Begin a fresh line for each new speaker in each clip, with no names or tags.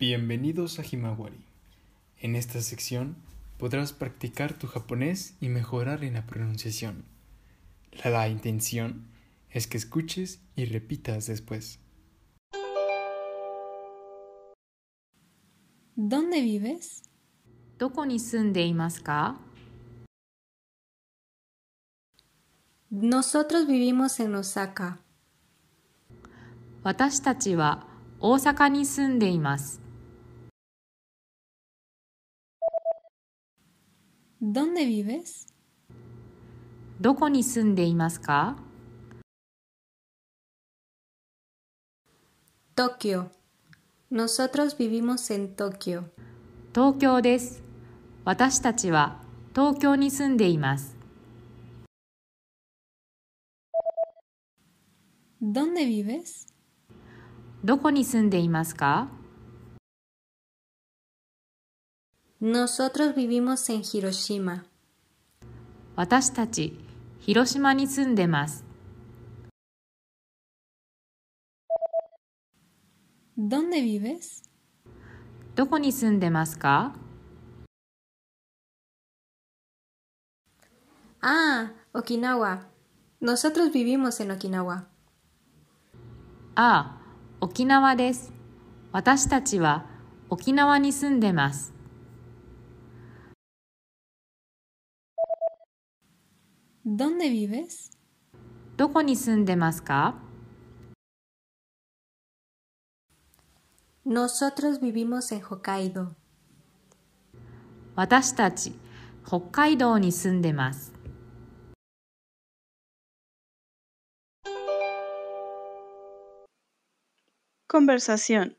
Bienvenidos a Himawari. En esta sección podrás practicar tu japonés y mejorar en la pronunciación. La, intención es que escuches y repitas después.
¿Dónde vives?
¿Doko ni sunde ka?
Nosotros vivimos en Osaka.
Watashi tachi wa Osaka ni sunde imasu.
¿Dónde vives?
どこに住んでいますか
Tokio. Nosotros vivimos en Tokio.
東京です。私たちは東京に住んでいます。
¿Dónde vives?
どこに住んでいますか
Nosotros vivimos en Hiroshima.
私たち広島に住んでます。
¿Dónde vives?
どこに住んでますか
Ah, Okinawa. Nosotros vivimos en Okinawa.
ああ、沖縄です。私たちは沖縄に住んでます。
¿Dónde vives?
どこに住んでますか
Nosotros vivimos en Hokkaido.
私たち北海道に住んでます。
Conversación.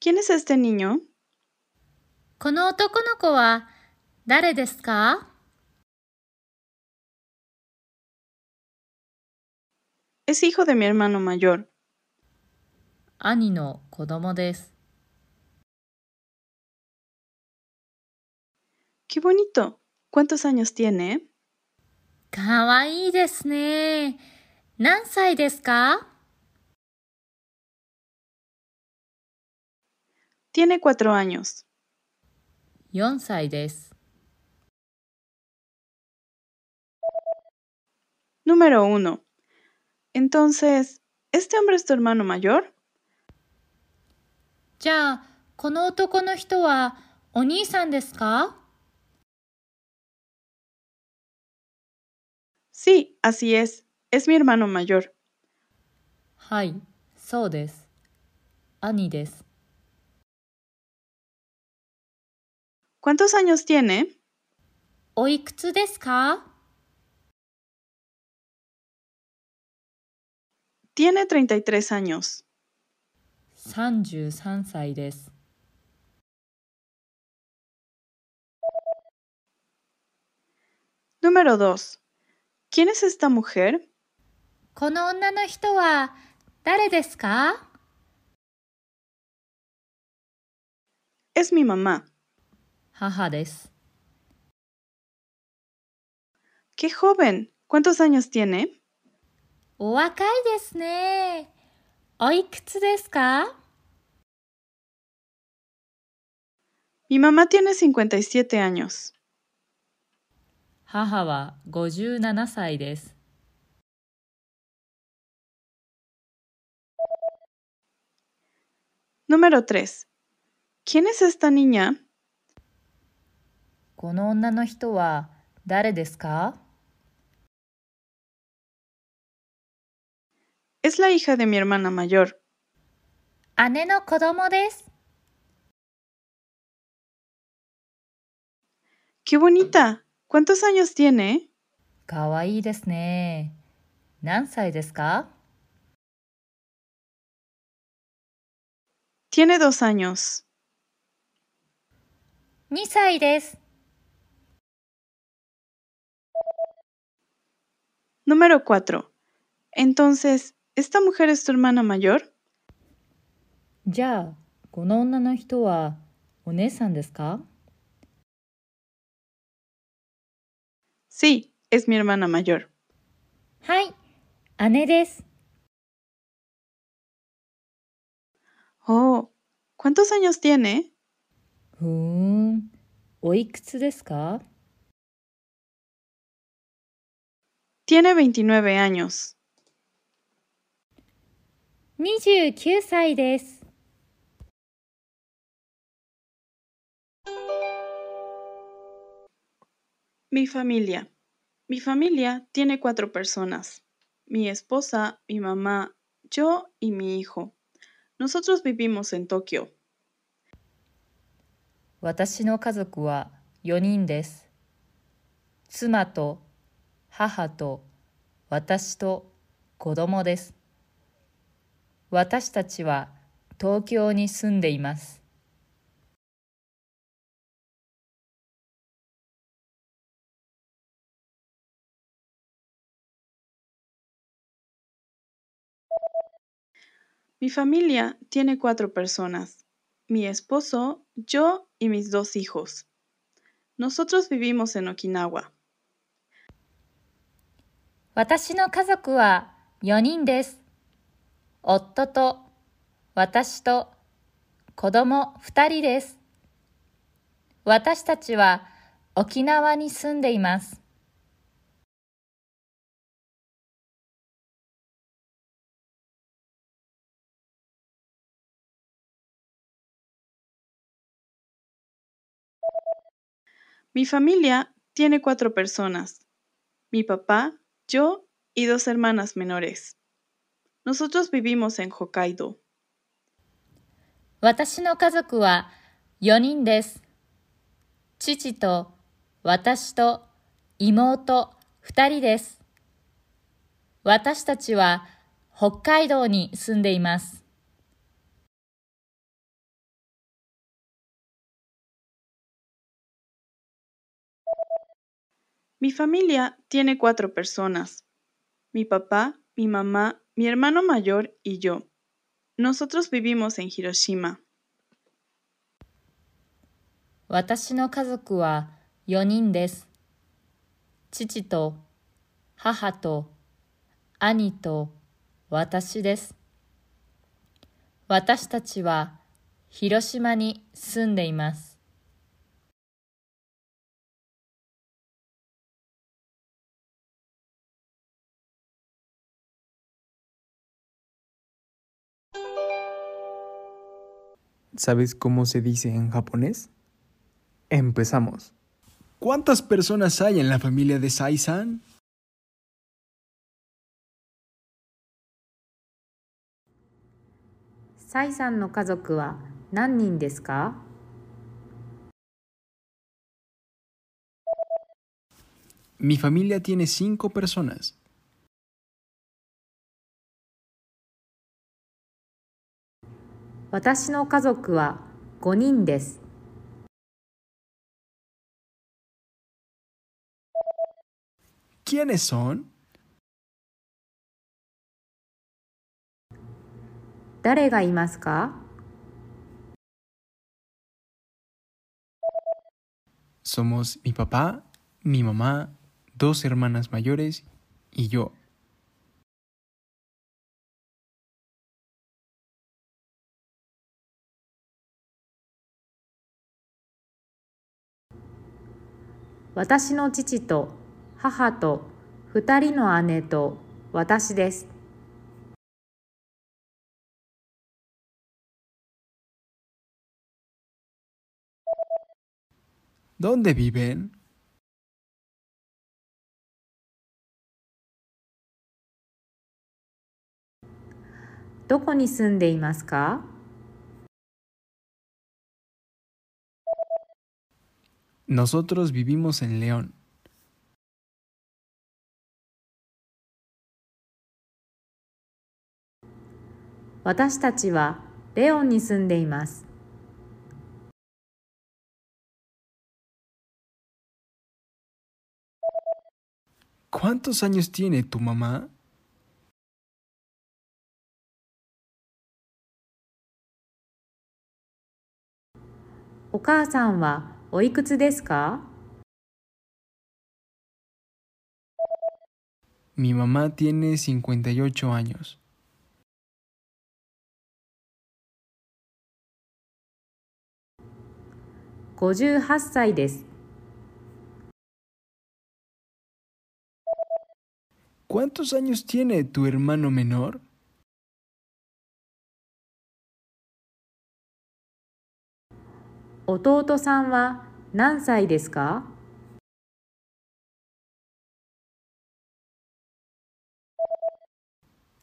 ¿Quién es este niño?
この男の子は誰ですか
Es hijo de mi hermano mayor.
Ani no kodomo desu.
¡Qué bonito! ¿Cuántos años tiene?
¡Kawaii desu ne! ¿Nansai desu ka?
Tiene cuatro años.
Yonsai desu.
Número uno. Entonces, ¿este hombre es tu hermano mayor?
じゃあ、この男の人はお兄さんですか
Sí, así es. Es mi hermano mayor.
はい、そうです。兄です。
¿Cuántos años tiene?
おいくつですか
Tiene 33 años.
33歳です。
Número 2. ¿Quién es esta mujer?
この女の人は誰ですか
Es mi mamá.
母です。
¡Qué joven! ¿Cuántos años tiene?
お若いですね。おいくつですか
Mi mamá tiene 57 años.
母は57歳です。
Número 3. ¿Quién es esta niña?
この女の人は誰ですか
Es la hija de mi hermana mayor.
¿Ane no
¡Qué bonita! ¿Cuántos años tiene?
Kawaii ne.
Tiene dos años. Número cuatro. Entonces, ¿Esta mujer es tu hermana mayor?
¿Ya?
Sí, es mi hermana mayor.
¡Hai!
Oh, ¿cuántos años tiene?
Um,
Tiene 29 años.
29歳です。
Mi familia. Mi familia tiene cuatro personas. Mi esposa, mi mamá, yo y mi hijo. Nosotros vivimos en Tokio.
私の家族は4人です。妻と母と私と子供です。私たちは東京に住んでいます。
Mi familia tiene cuatro personas. Mi esposo, yo y mis dos hijos. Nosotros vivimos en Okinawa.
私の家族は4人です。夫と私と子供2人です。私たちは沖縄に住んでいます。
Mi familia tiene cuatro personas. Mi papá, yo y dos hermanas menores. Nosotros vivimos en Hokkaido.
私の家族は4人です。父と私と妹2人です。私たちは北海道に住んでいます。
Mi familia tiene cuatro personas. Mi papá, mi mamá, mi hermano mayor y yo. Nosotros vivimos en Hiroshima.
私の家族は4人です。父と母と兄と私です。私たちは広島に住んでいます。
¿Sabes cómo se dice en japonés? Empezamos. ¿Cuántas personas hay en la familia de Sai-san?
Sai-san no kazoku wa nan desu ka?
Mi familia tiene cinco personas.
私の家族は5人です。
¿Quiénes son?
誰がいますか
Somos mi papá, mi mamá, dos hermanas mayores y yo.
私の父と母と2人の姉と私です。
¿Dónde viven?
どこ
Nosotros vivimos en León.
私たちはレオンに住んでいます。
¿Cuántos años tiene tu mamá?
お母さんはおいくつですか
Mi mamá tiene 58 años.
58歳です。
¿Cuántos años tiene tu hermano menor?
弟さんは何歳ですか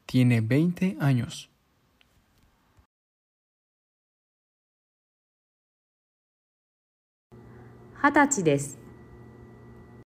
？Tiene 20 años.
20歳です。